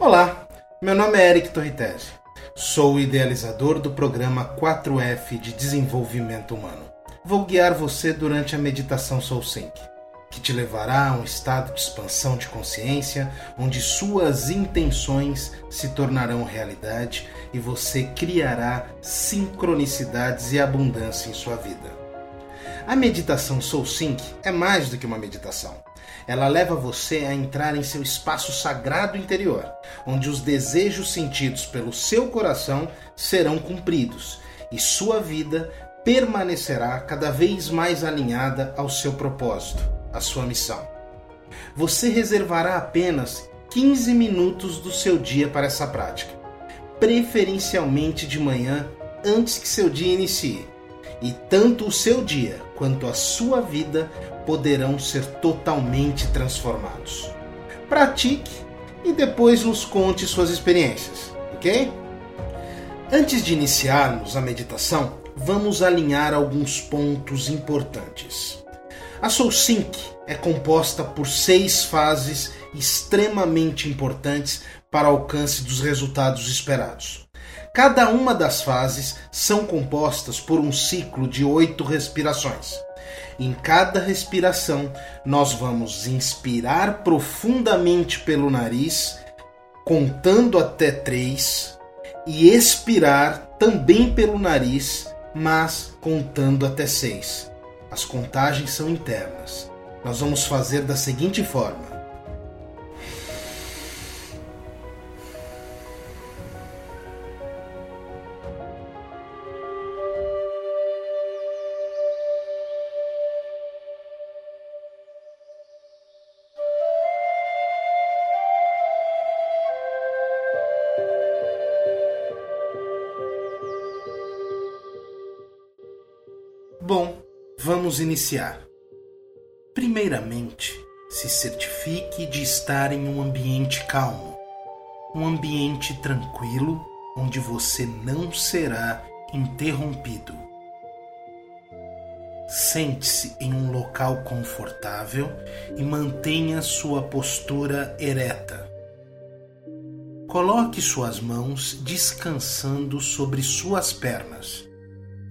Olá, meu nome é Eric Torritese. Sou o idealizador do programa 4F de Desenvolvimento Humano. Vou guiar você durante a meditação Soul Sync, que te levará a um estado de expansão de consciência, onde suas intenções se tornarão realidade e você criará sincronicidades e abundância em sua vida. A meditação Soul Sync é mais do que uma meditação. Ela leva você a entrar em seu espaço sagrado interior, onde os desejos sentidos pelo seu coração serão cumpridos e sua vida permanecerá cada vez mais alinhada ao seu propósito, à sua missão. Você reservará apenas 15 minutos do seu dia para essa prática, preferencialmente de manhã antes que seu dia inicie. E tanto o seu dia quanto a sua vida poderão ser totalmente transformados. Pratique e depois nos conte suas experiências, ok? Antes de iniciarmos a meditação, vamos alinhar alguns pontos importantes. A Soul Sync é composta por seis fases extremamente importantes para alcance dos resultados esperados. Cada uma das fases são compostas por um ciclo de oito respirações. Em cada respiração, nós vamos inspirar profundamente pelo nariz, contando até três, e expirar também pelo nariz, mas contando até seis. As contagens são internas. Nós vamos fazer da seguinte forma: vamos iniciar. Primeiramente, se certifique de estar em um ambiente calmo, um ambiente tranquilo onde você não será interrompido. Sente-se em um local confortável e mantenha sua postura ereta. Coloque suas mãos descansando sobre suas pernas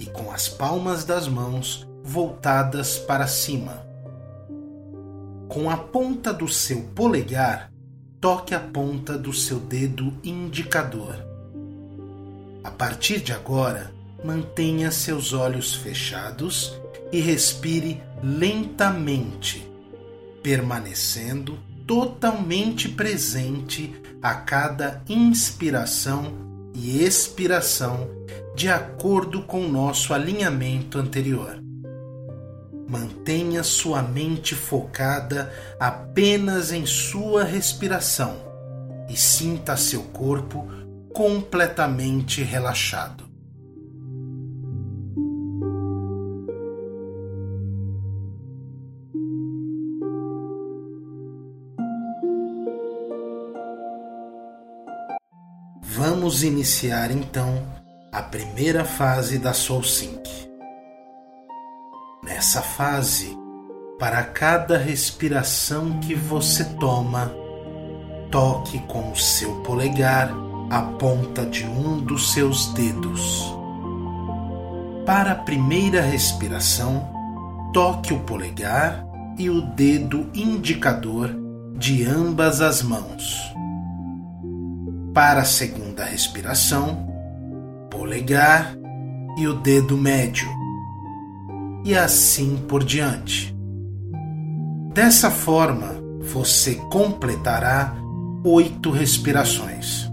e com as palmas das mãos voltadas para cima. Com a ponta do seu polegar, toque a ponta do seu dedo indicador. A partir de agora, mantenha seus olhos fechados e respire lentamente, permanecendo totalmente presente a cada inspiração e expiração de acordo com nosso alinhamento anterior. Mantenha sua mente focada apenas em sua respiração e sinta seu corpo completamente relaxado. Vamos iniciar então a primeira fase da Soul Sync. Nessa fase, para cada respiração que você toma, toque com o seu polegar a ponta de um dos seus dedos. Para a primeira respiração, toque o polegar e o dedo indicador de ambas as mãos. Para a segunda respiração, polegar e o dedo médio, e assim por diante. Dessa forma, você completará oito respirações.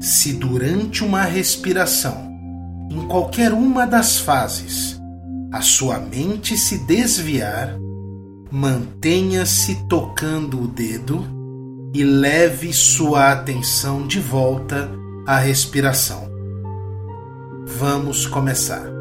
Se durante uma respiração, em qualquer uma das fases, a sua mente se desviar, mantenha-se tocando o dedo e leve sua atenção de volta a respiração. Vamos começar.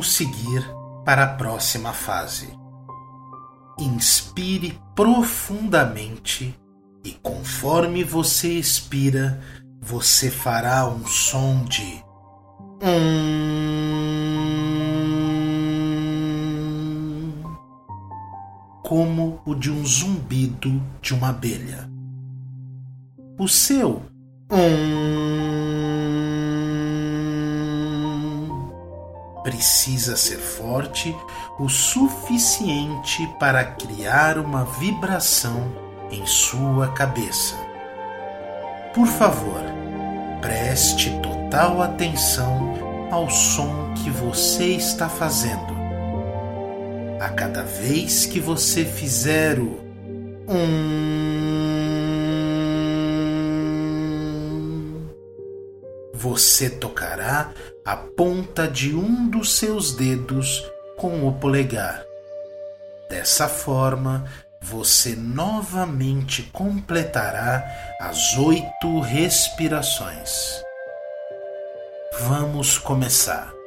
Vamos seguir para a próxima fase. Inspire profundamente e conforme você expira, você fará um som de um como o de um zumbido de uma abelha. O seu um precisa ser forte o suficiente para criar uma vibração em sua cabeça. Por favor, preste total atenção ao som que você está fazendo. A cada vez que você fizer o um, você tocará a ponta de um dos seus dedos com o polegar. Dessa forma, você novamente completará as oito respirações. Vamos começar.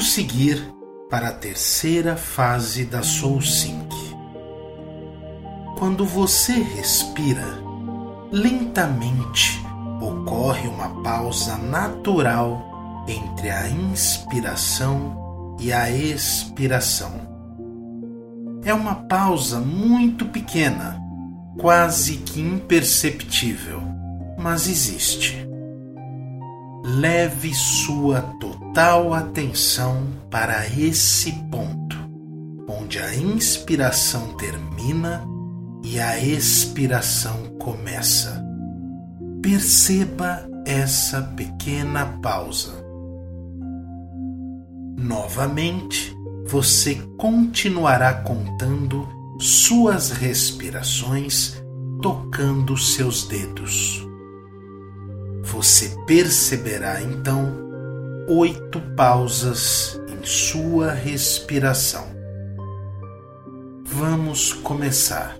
Seguir para a terceira fase da Soul Sync. Quando você respira, lentamente ocorre uma pausa natural entre a inspiração e a expiração. É uma pausa muito pequena, quase que imperceptível, mas existe. Leve sua total atenção para esse ponto, onde a inspiração termina e a expiração começa. Perceba essa pequena pausa. Novamente, você continuará contando suas respirações tocando seus dedos. Você perceberá então oito pausas em sua respiração. Vamos começar.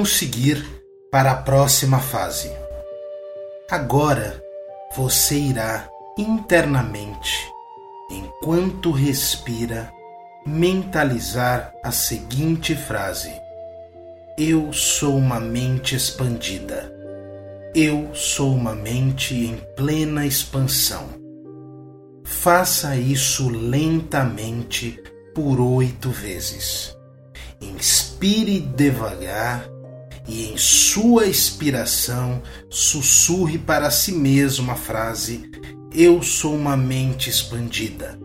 Vamos seguir para a próxima fase. Agora você irá internamente, enquanto respira, mentalizar a seguinte frase: Eu sou uma mente expandida. Eu sou uma mente em plena expansão. Faça isso lentamente por oito vezes. Inspire devagar e, em sua expiração, sussurre para si mesmo a frase: Eu sou uma mente expandida.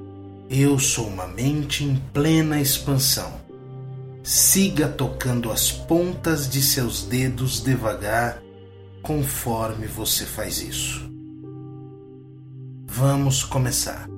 Eu sou uma mente em plena expansão. Siga tocando as pontas de seus dedos devagar conforme você faz isso. Vamos começar.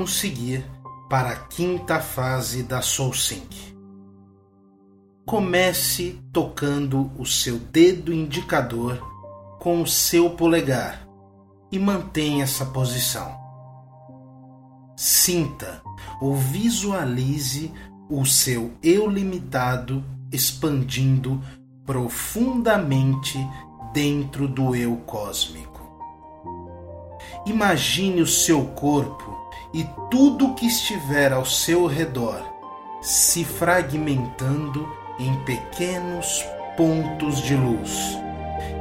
Vamos seguir para a quinta fase da Soul Sync. Comece tocando o seu dedo indicador com o seu polegar e mantenha essa posição. Sinta ou visualize o seu eu limitado expandindo profundamente dentro do eu cósmico. Imagine o seu corpo e tudo que estiver ao seu redor se fragmentando em pequenos pontos de luz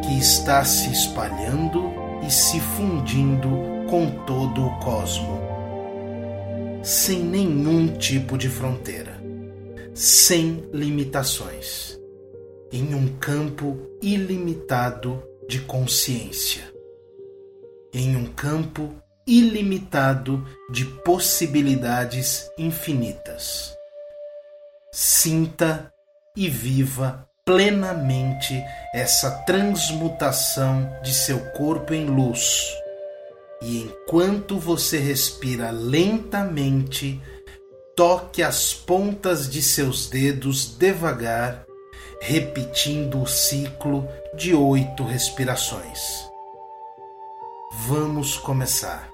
que está se espalhando e se fundindo com todo o cosmo, sem nenhum tipo de fronteira, sem limitações, em um campo ilimitado de consciência, em um campo ilimitado de possibilidades infinitas. Sinta e viva plenamente essa transmutação de seu corpo em luz. E enquanto você respira lentamente, toque as pontas de seus dedos devagar, repetindo o ciclo de oito respirações. Vamos começar.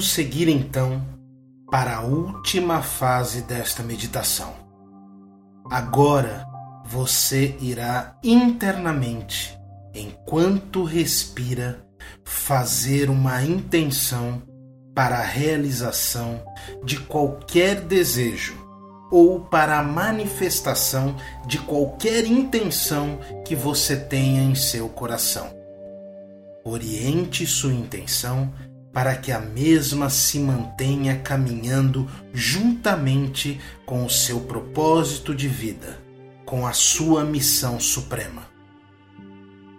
Vamos seguir então para a última fase desta meditação. Agora você irá internamente, enquanto respira, fazer uma intenção para a realização de qualquer desejo ou para a manifestação de qualquer intenção que você tenha em seu coração. Oriente sua intenção para que a mesma se mantenha caminhando juntamente com o seu propósito de vida, com a sua missão suprema.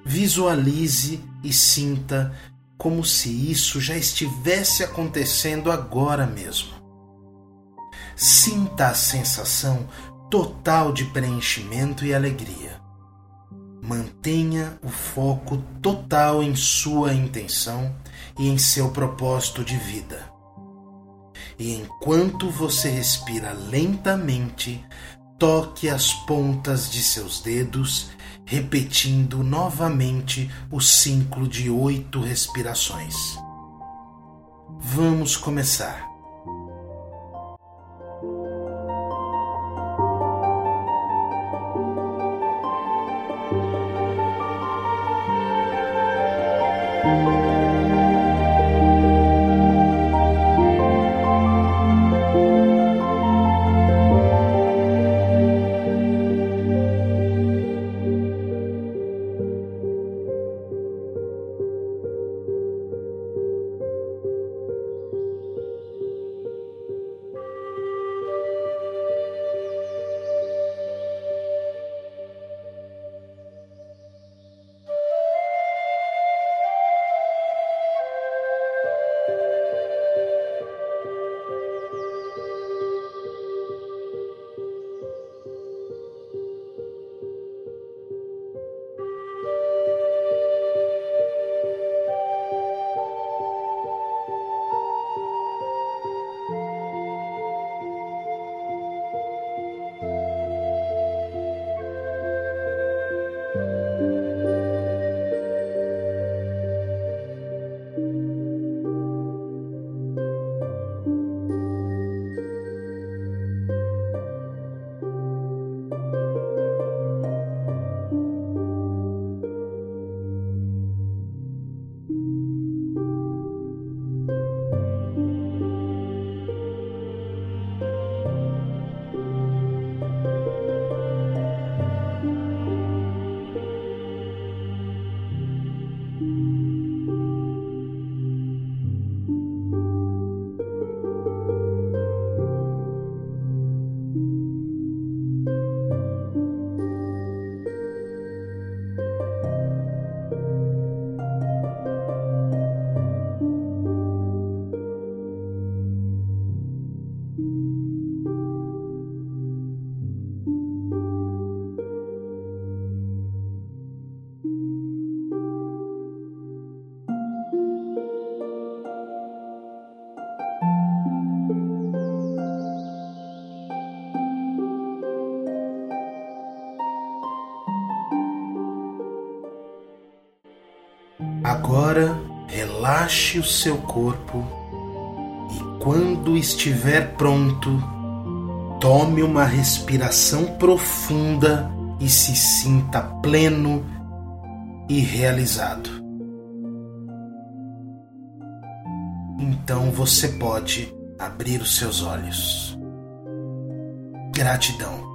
Visualize e sinta como se isso já estivesse acontecendo agora mesmo. Sinta a sensação total de preenchimento e alegria. Mantenha o foco total em sua intenção e em seu propósito de vida. E enquanto você respira lentamente, toque as pontas de seus dedos, repetindo novamente o ciclo de oito respirações. Vamos começar. Agora relaxe o seu corpo e, quando estiver pronto, tome uma respiração profunda e se sinta pleno e realizado. Então você pode abrir os seus olhos. Gratidão.